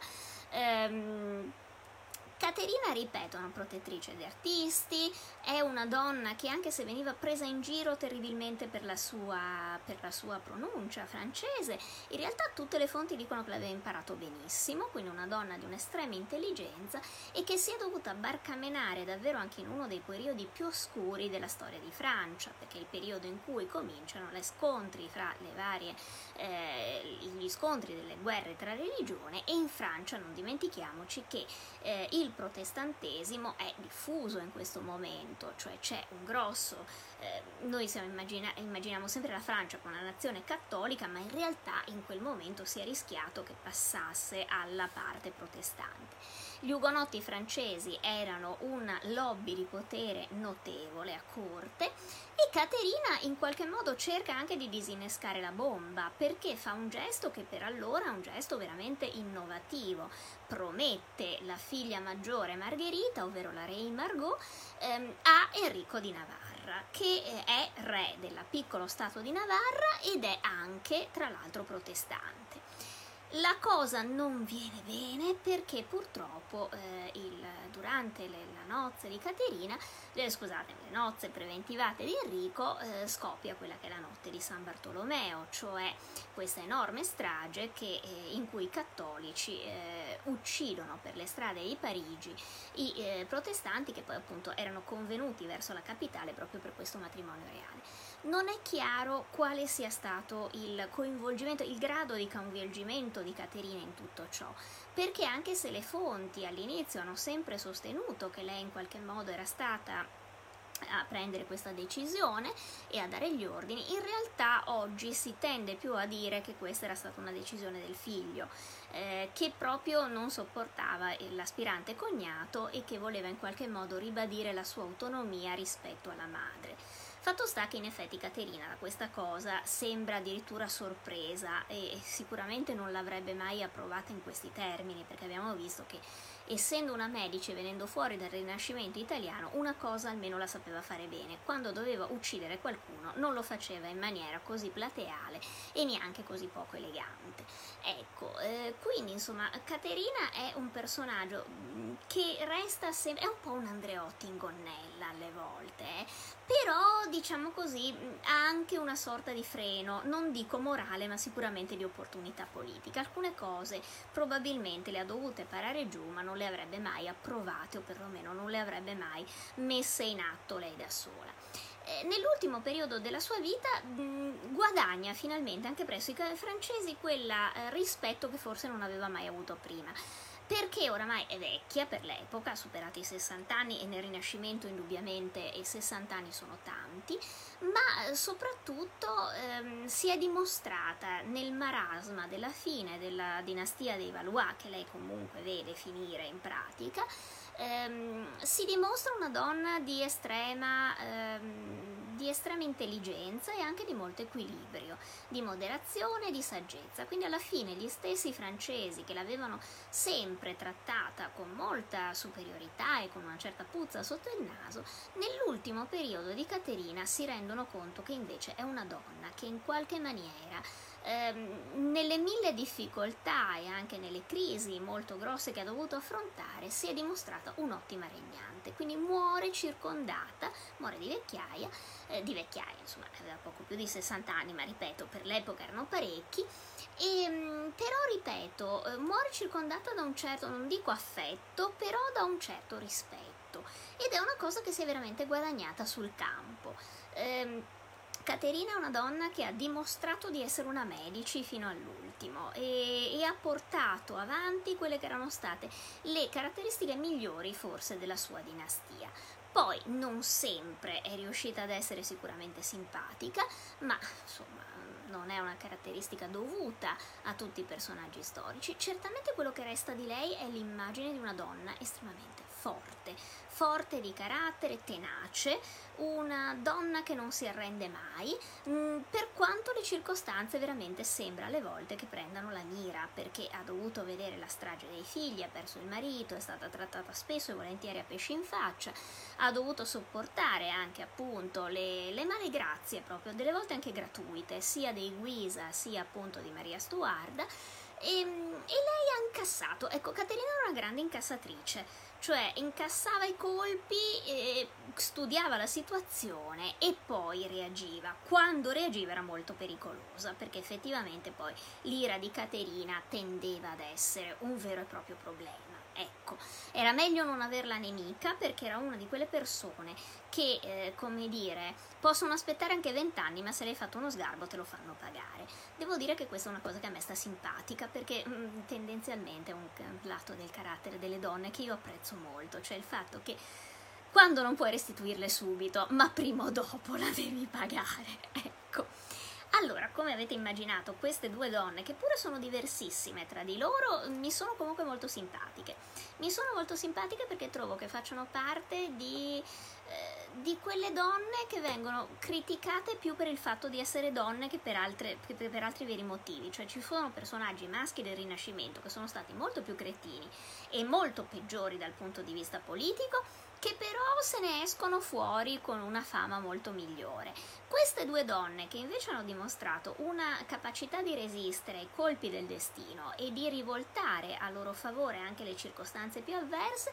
Ehm, Caterina, ripeto, è una protettrice di artisti, è una donna che anche se veniva presa in giro terribilmente per la, sua, per la sua pronuncia francese, in realtà tutte le fonti dicono che l'aveva imparato benissimo, quindi una donna di un'estrema intelligenza e che si è dovuta barcamenare davvero anche in uno dei periodi più oscuri della storia di Francia, perché è il periodo in cui cominciano scontri varie, eh, gli scontri delle guerre tra religione e in Francia non dimentichiamoci che eh, il protestantesimo è diffuso in questo momento, cioè c'è un grosso, eh, noi immagina, immaginiamo sempre la Francia come una nazione cattolica, ma in realtà in quel momento si è rischiato che passasse alla parte protestante. Gli ugonotti francesi erano una lobby di potere notevole a corte e Caterina in qualche modo cerca anche di disinnescare la bomba perché fa un gesto che per allora è un gesto veramente innovativo. Promette la figlia maggiore Margherita, ovvero la Reine Margot, ehm, a Enrico di Navarra, che eh, è re del piccolo stato di Navarra ed è anche, tra l'altro, protestante. La cosa non viene bene perché purtroppo eh, il, durante le, la nozze di Caterina, eh, scusate, le nozze preventivate di Enrico, eh, scoppia quella che è la notte di San Bartolomeo, cioè questa enorme strage che, eh, in cui i cattolici eh, uccidono per le strade di Parigi i eh, protestanti che poi appunto erano convenuti verso la capitale proprio per questo matrimonio reale. Non è chiaro quale sia stato il coinvolgimento, il grado di coinvolgimento di Caterina in tutto ciò, perché anche se le fonti all'inizio hanno sempre sostenuto che lei in qualche modo era stata a prendere questa decisione e a dare gli ordini, in realtà oggi si tende più a dire che questa era stata una decisione del figlio, eh, che proprio non sopportava l'aspirante cognato e che voleva in qualche modo ribadire la sua autonomia rispetto alla madre. Fatto sta che in effetti Caterina da questa cosa sembra addirittura sorpresa e sicuramente non l'avrebbe mai approvata in questi termini perché abbiamo visto che essendo una medici venendo fuori dal Rinascimento italiano, una cosa almeno la sapeva fare bene. Quando doveva uccidere qualcuno non lo faceva in maniera così plateale e neanche così poco elegante. Ecco, eh, quindi insomma, Caterina è un personaggio mm, che resta sempre, è un po' un Andreotti in gonnella alle volte, eh? Però diciamo così ha anche una sorta di freno, non dico morale, ma sicuramente di opportunità politica. Alcune cose probabilmente le ha dovute parare giù, ma non le avrebbe mai approvate o perlomeno non le avrebbe mai messe in atto lei da sola. Eh, nell'ultimo periodo della sua vita guadagna finalmente anche presso i francesi quel eh, rispetto che forse non aveva mai avuto prima perché oramai è vecchia per l'epoca, ha superato i 60 anni e nel Rinascimento indubbiamente i 60 anni sono tanti, ma soprattutto ehm, si è dimostrata nel marasma della fine della dinastia dei Valois, che lei comunque vede finire in pratica, ehm, si dimostra una donna di estrema, ehm, di estrema intelligenza e anche di molto equilibrio, di moderazione e di saggezza. Quindi alla fine gli stessi francesi che l'avevano sempre trattata con molta superiorità e con una certa puzza sotto il naso, nell'ultimo periodo di Caterina si rendono conto che invece è una donna che in qualche maniera ehm, nelle mille difficoltà e anche nelle crisi molto grosse che ha dovuto affrontare, si è dimostrata un'ottima regnante. Quindi muore circondata, muore di vecchiaia, eh, di vecchiaia, insomma, aveva poco più di 60 anni, ma ripeto, per l'epoca erano parecchi. E, ehm, però, ripeto, eh, muore circondata da un certo, non dico affetto, però da un certo rispetto. Ed è una cosa che si è veramente guadagnata sul campo. Eh, Caterina è una donna che ha dimostrato di essere una Medici fino all'ultimo e, e, ha portato avanti quelle che erano state le caratteristiche migliori forse della sua dinastia. Poi non sempre è riuscita ad essere sicuramente simpatica, ma insomma non è una caratteristica dovuta a tutti i personaggi storici. Certamente quello che resta di lei è l'immagine di una donna estremamente forte, forte di carattere, tenace, una donna che non si arrende mai, mh, mm, per quanto le circostanze veramente sembra alle volte che prendano la mira, perché ha dovuto vedere la strage dei figli, ha perso il marito, è stata trattata spesso e volentieri a pesci in faccia, ha dovuto sopportare anche appunto le, le male grazie proprio, delle volte anche gratuite, sia dei Guisa sia appunto di Maria Stuarda, e, e lei ha incassato, ecco Caterina era una grande incassatrice, cioè incassava i colpi, eh, studiava la situazione e poi reagiva. Quando reagiva era molto pericolosa perché effettivamente poi l'ira di Caterina tendeva ad essere un vero e proprio problema. Ecco, era meglio non averla nemica perché era una di quelle persone che, eh, come dire, possono aspettare anche vent'anni, ma se l'hai fatto uno sgarbo te lo fanno pagare. Devo dire che questa è una cosa che a me sta simpatica perché mh, mm, tendenzialmente è un lato del carattere delle donne che io apprezzo molto, cioè il fatto che quando non puoi restituirle subito, ma prima o dopo la devi pagare. Ecco. Allora, come avete immaginato, queste due donne, che pure sono diversissime tra di loro, mi sono comunque molto simpatiche. Mi sono molto simpatiche perché trovo che facciano parte di, eh, di quelle donne che vengono criticate più per il fatto di essere donne che per, altre, che per altri veri motivi. Cioè ci sono personaggi maschi del Rinascimento che sono stati molto più cretini e molto peggiori dal punto di vista politico che però se ne escono fuori con una fama molto migliore. Queste due donne che invece hanno dimostrato una capacità di resistere ai colpi del destino e di rivoltare a loro favore anche le circostanze più avverse,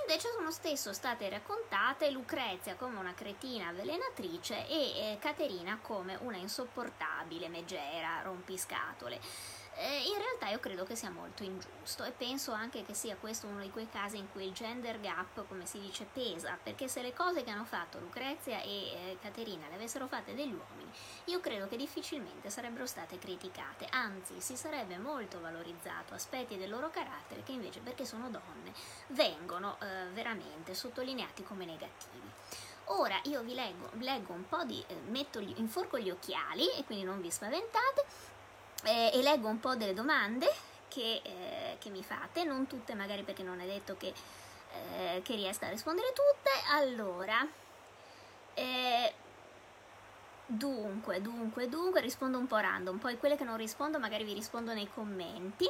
invece sono spesso state raccontate Lucrezia come una cretina avvelenatrice e eh, Caterina come una insopportabile megera rompiscatole eh, in realtà io credo che sia molto ingiusto e penso anche che sia questo uno di quei casi in cui il gender gap, come si dice, pesa, perché se le cose che hanno fatto Lucrezia e eh, Caterina le avessero fatte degli uomini, io credo che difficilmente sarebbero state criticate, anzi si sarebbe molto valorizzato aspetti del loro carattere che invece perché sono donne vengono eh, veramente sottolineati come negativi. Ora io vi leggo, leggo un po' di, eh, metto gli, inforco gli occhiali e quindi non vi spaventate eh, e leggo un po' delle domande che, eh, che, mi fate, non tutte magari perché non è detto che, eh, che riesca a rispondere tutte. Allora, eh, dunque, dunque, dunque, rispondo un po' random, poi quelle che non rispondo magari vi rispondo nei commenti.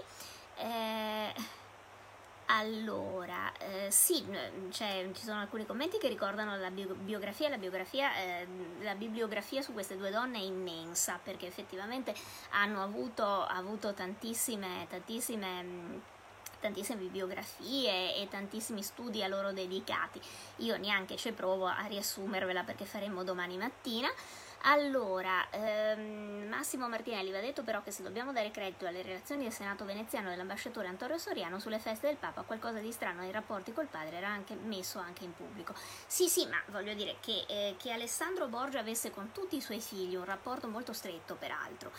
Allora, eh, sì, cioè, ci sono alcuni commenti che ricordano la biografia, la biografia, eh, la bibliografia su queste due donne è immensa perché effettivamente hanno avuto, avuto tantissime, tantissime tantissime bibliografie e tantissimi studi a loro dedicati. Io neanche ci provo a riassumervela perché faremo domani mattina. Allora, ehm, Massimo Martinelli va detto però che se dobbiamo dare credito alle relazioni del Senato veneziano e dell'ambasciatore Antonio Soriano sulle feste del Papa, qualcosa di strano nei rapporti col padre era anche messo anche in pubblico. Sì, sì, ma voglio dire che, eh, che Alessandro Borgia avesse con tutti i suoi figli un rapporto molto stretto, peraltro,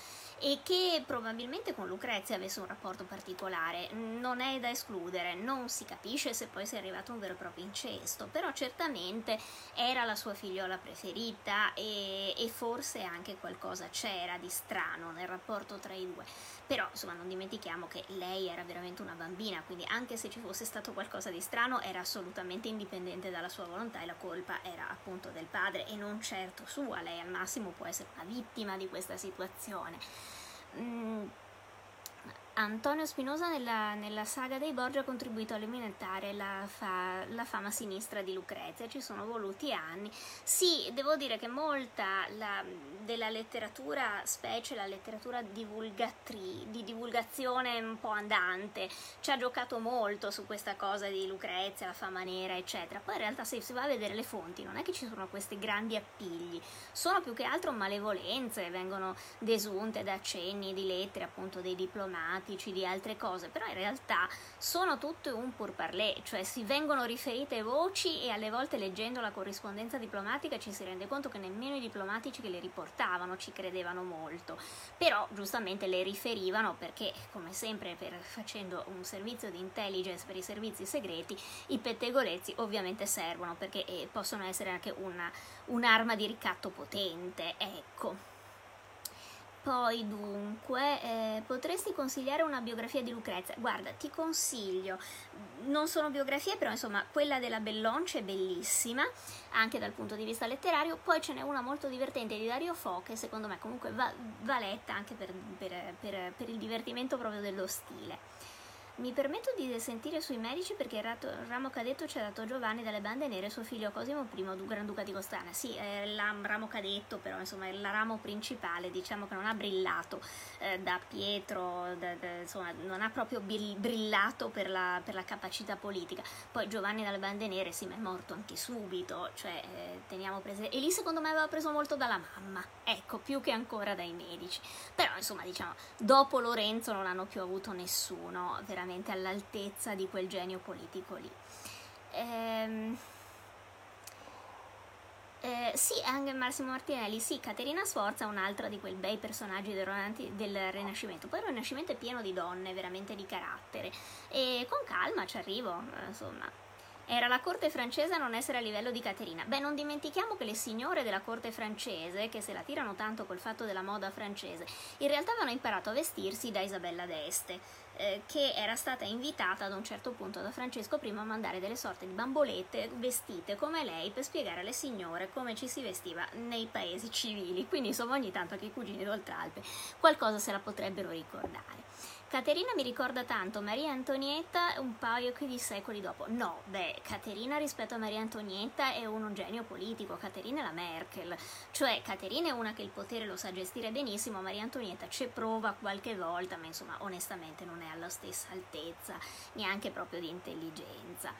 e che probabilmente con Lucrezia avesse un rapporto particolare, non è da escludere, non si capisce se poi sia arrivato un vero e proprio incesto, però certamente era la sua figliola preferita e, e forse anche qualcosa c'era di strano nel rapporto tra i due. Però, insomma, non dimentichiamo che lei era veramente una bambina, quindi anche se ci fosse stato qualcosa di strano era assolutamente indipendente dalla sua volontà e la colpa era appunto del padre e non certo sua. Lei al massimo può essere una vittima di questa situazione. Mm Antonio Spinosa nella, nella, saga dei Borgia ha contribuito a alimentare la, fa, la, fama sinistra di Lucrezia, ci sono voluti anni. Sì, devo dire che molta la, della letteratura, specie la letteratura di divulgazione un po' andante, ci ha giocato molto su questa cosa di Lucrezia, la fama nera, eccetera. Poi in realtà se si va a vedere le fonti non è che ci sono questi grandi appigli, sono più che altro malevolenze, vengono desunte da accenni di lettere appunto dei diplomati diplomatici, di altre cose, però in realtà sono tutte un pourparler, cioè si vengono riferite voci e alle volte leggendo la corrispondenza diplomatica ci si rende conto che nemmeno i diplomatici che le riportavano ci credevano molto, però giustamente le riferivano perché come sempre per, facendo un servizio di intelligence per i servizi segreti i pettegolezzi ovviamente servono perché eh, possono essere anche una, un'arma di ricatto potente, ecco. Poi dunque, eh, potresti consigliare una biografia di Lucrezia? Guarda, ti consiglio, non sono biografie, però insomma quella della Bellonce è bellissima, anche dal punto di vista letterario, poi ce n'è una molto divertente di Dario Fo, che secondo me comunque va, va letta anche per, per, per, per il divertimento proprio dello stile. Mi permetto di sentire sui medici perché il, rato, ramo cadetto ci ha dato Giovanni dalle bande nere suo figlio Cosimo I, du Granduca di Costana. Sì, è il ramo cadetto, però insomma è il ramo principale, diciamo che non ha brillato eh, da Pietro, da, da, insomma non ha proprio brillato per la, per la, capacità politica. Poi Giovanni dalle bande nere sì, ma è morto anche subito, cioè eh, teniamo presente. E lì secondo me aveva preso molto dalla mamma, ecco, più che ancora dai medici. Però insomma diciamo, dopo Lorenzo non hanno più avuto nessuno, veramente veramente all'altezza di quel genio politico lì. Ehm, eh, sì, anche Massimo Martinelli, sì, Caterina Sforza è un'altra di quei bei personaggi del, del, Rinascimento. Poi il Rinascimento è pieno di donne, veramente di carattere. E con calma ci arrivo, insomma. Era la corte francese a non essere a livello di Caterina. Beh, non dimentichiamo che le signore della corte francese, che se la tirano tanto col fatto della moda francese, in realtà avevano imparato a vestirsi da Isabella d'Este, eh, che era stata invitata ad un certo punto da Francesco I a mandare delle sorte di bambolette vestite come lei per spiegare alle signore come ci si vestiva nei paesi civili. Quindi, insomma, ogni tanto anche i cugini d'Oltralpe qualcosa se la potrebbero ricordare. Caterina mi ricorda tanto Maria Antonietta un paio di secoli dopo. No, beh, Caterina rispetto a Maria Antonietta è un genio politico, Caterina è la Merkel, cioè Caterina è una che il potere lo sa gestire benissimo, Maria Antonietta ci prova qualche volta, ma insomma onestamente non è alla stessa altezza, neanche proprio di intelligenza.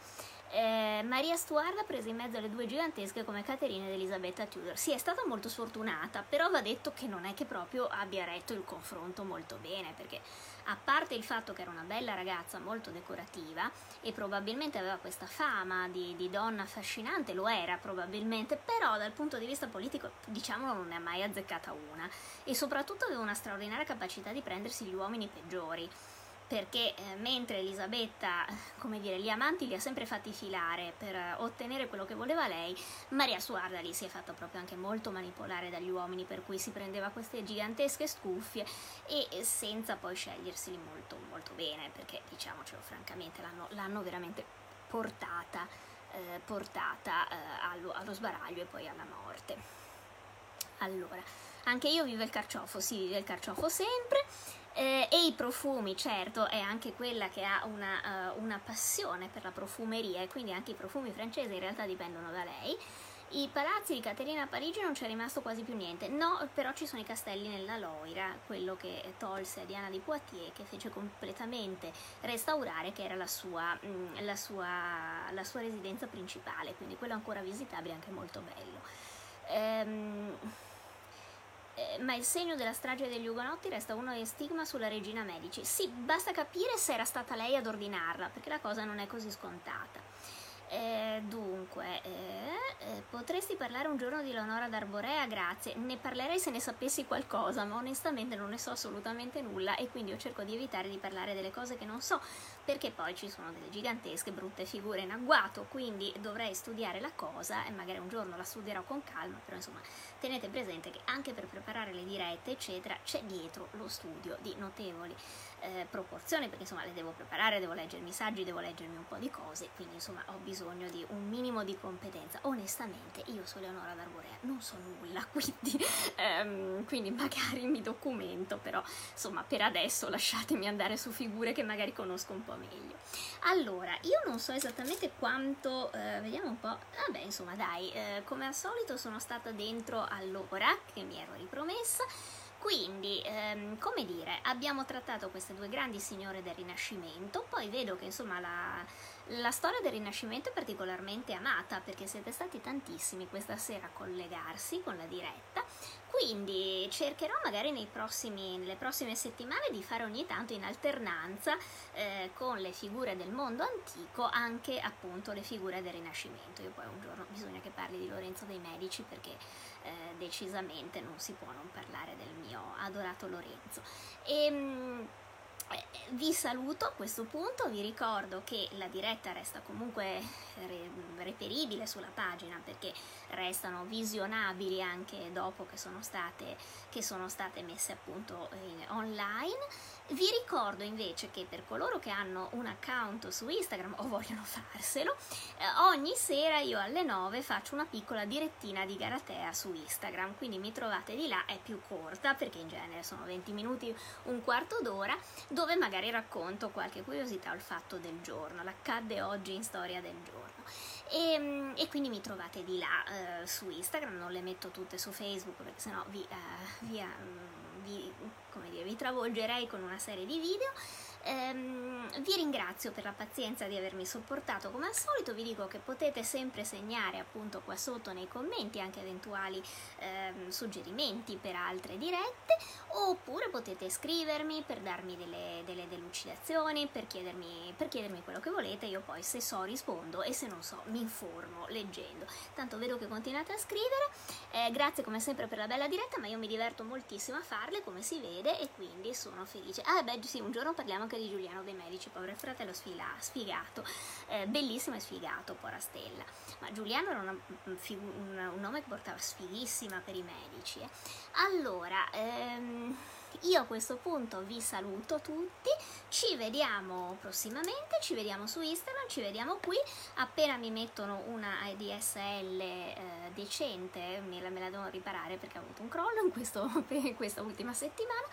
Eh, Maria Stuarda prese in mezzo alle due gigantesche come Caterina ed Elisabetta Tudor. Sì, è stata molto sfortunata, però va detto che non è che proprio abbia retto il confronto molto bene, perché a parte il fatto che era una bella ragazza molto decorativa e probabilmente aveva questa fama di, di donna affascinante, lo era probabilmente, però dal punto di vista politico diciamolo non ne ha mai azzeccata una e soprattutto aveva una straordinaria capacità di prendersi gli uomini peggiori perché eh, mentre Elisabetta, come dire, gli amanti li ha sempre fatti filare per eh, ottenere quello che voleva lei, Maria Suarda lì si è fatta proprio anche molto manipolare dagli uomini, per cui si prendeva queste gigantesche scuffie e senza poi sceglierseli molto, molto bene, perché diciamocelo francamente, l'hanno, l'hanno veramente portata, eh, portata eh, allo, allo sbaraglio e poi alla morte. Allora, anche io vivo il carciofo, sì, vive il carciofo sempre. Eh, e i profumi, certo, è anche quella che ha una, uh, una, passione per la profumeria e quindi anche i profumi francesi in realtà dipendono da lei. I palazzi di Caterina a Parigi non c'è rimasto quasi più niente, no, però ci sono i castelli nella Loira, quello che tolse a Diana di Poitiers, che fece completamente restaurare, che era la sua, mh, mm, la sua, la sua residenza principale, quindi quello ancora visitabile, anche molto bello. Ehm, eh, ma il segno della strage degli Ugonotti resta uno di stigma sulla regina Medici. Sì, basta capire se era stata lei ad ordinarla, perché la cosa non è così scontata. Eh, dunque, eh, eh, potresti parlare un giorno di Leonora d'Arborea? Grazie. Ne parlerei se ne sapessi qualcosa, ma onestamente non ne so assolutamente nulla e quindi io cerco di evitare di parlare delle cose che non so, perché poi ci sono delle gigantesche brutte figure in agguato, quindi dovrei studiare la cosa e magari un giorno la studierò con calma, però insomma tenete presente che anche per preparare le dirette, eccetera, c'è dietro lo studio di notevoli eh, proporzioni, perché insomma le devo preparare, devo leggermi i saggi, devo leggermi un po' di cose, quindi insomma ho bisogno di un minimo di competenza. Onestamente io su Leonora d'Arborea non so nulla, quindi, ehm, quindi magari mi documento, però insomma per adesso lasciatemi andare su figure che magari conosco un po' meglio. Allora, io non so esattamente quanto, eh, vediamo un po', vabbè insomma dai, eh, come al solito sono stata dentro all'ora che mi ero ripromessa, quindi, ehm, come dire, abbiamo trattato queste due grandi signore del Rinascimento, poi vedo che insomma la, la storia del Rinascimento è particolarmente amata perché siete stati tantissimi questa sera a collegarsi con la diretta, quindi cercherò magari prossimi, nelle prossime settimane di fare ogni tanto in alternanza eh, con le figure del mondo antico anche appunto le figure del Rinascimento. Io poi un giorno bisogna che parli di Lorenzo dei Medici perché eh, decisamente non si può non parlare del mio adorato Lorenzo. E, ehm, eh, vi saluto a questo punto, vi ricordo che la diretta resta comunque reperibile sulla pagina perché restano visionabili anche dopo che sono state, che sono state messe appunto online vi ricordo invece che per coloro che hanno un account su Instagram o vogliono farselo, eh, ogni sera io alle 9 faccio una piccola direttina di Garatea su Instagram, quindi mi trovate di là, è più corta perché in genere sono 20 minuti, un quarto d'ora, dove magari racconto qualche curiosità o il fatto del giorno, l'accadde oggi in storia del giorno. E, ehm, e, quindi mi trovate di là eh, su Instagram, non le metto tutte su Facebook perché sennò vi, eh, vi, eh, vi come dire, vi travolgerei con una serie di video Ehm, vi ringrazio per la pazienza di avermi sopportato come al solito, vi dico che potete sempre segnare appunto qua sotto nei commenti anche eventuali ehm, suggerimenti per altre dirette oppure potete scrivermi per darmi delle, delle delucidazioni, per chiedermi, per chiedermi quello che volete, io poi se so rispondo e se non so mi informo leggendo. Tanto vedo che continuate a scrivere, eh, grazie come sempre per la bella diretta, ma io mi diverto moltissimo a farle come si vede e quindi sono felice. Ah beh sì, un giorno parliamo anche di Giuliano De Medici, povero fratello sfila, sfigato, eh, bellissimo e sfigato, Porastella. Ma Giuliano era una, un, un, nome che portava sfighissima per i medici. Eh. Allora, ehm, io a questo punto vi saluto tutti, ci vediamo prossimamente, ci vediamo su Instagram, ci vediamo qui, appena mi mettono una ADSL eh, decente, me la, me la, devo riparare perché ho avuto un crollo in, questo, in questa ultima settimana,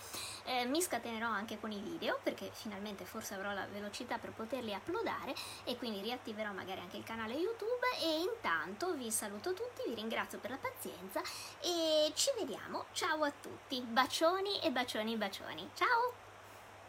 eh, mi scatenerò anche con i video perché finalmente forse avrò la velocità per poterli uploadare e quindi riattiverò magari anche il canale YouTube. E intanto vi saluto tutti, vi ringrazio per la pazienza e ci vediamo, ciao a tutti, bacioni e bacioni bacioni bacioni. Ciao!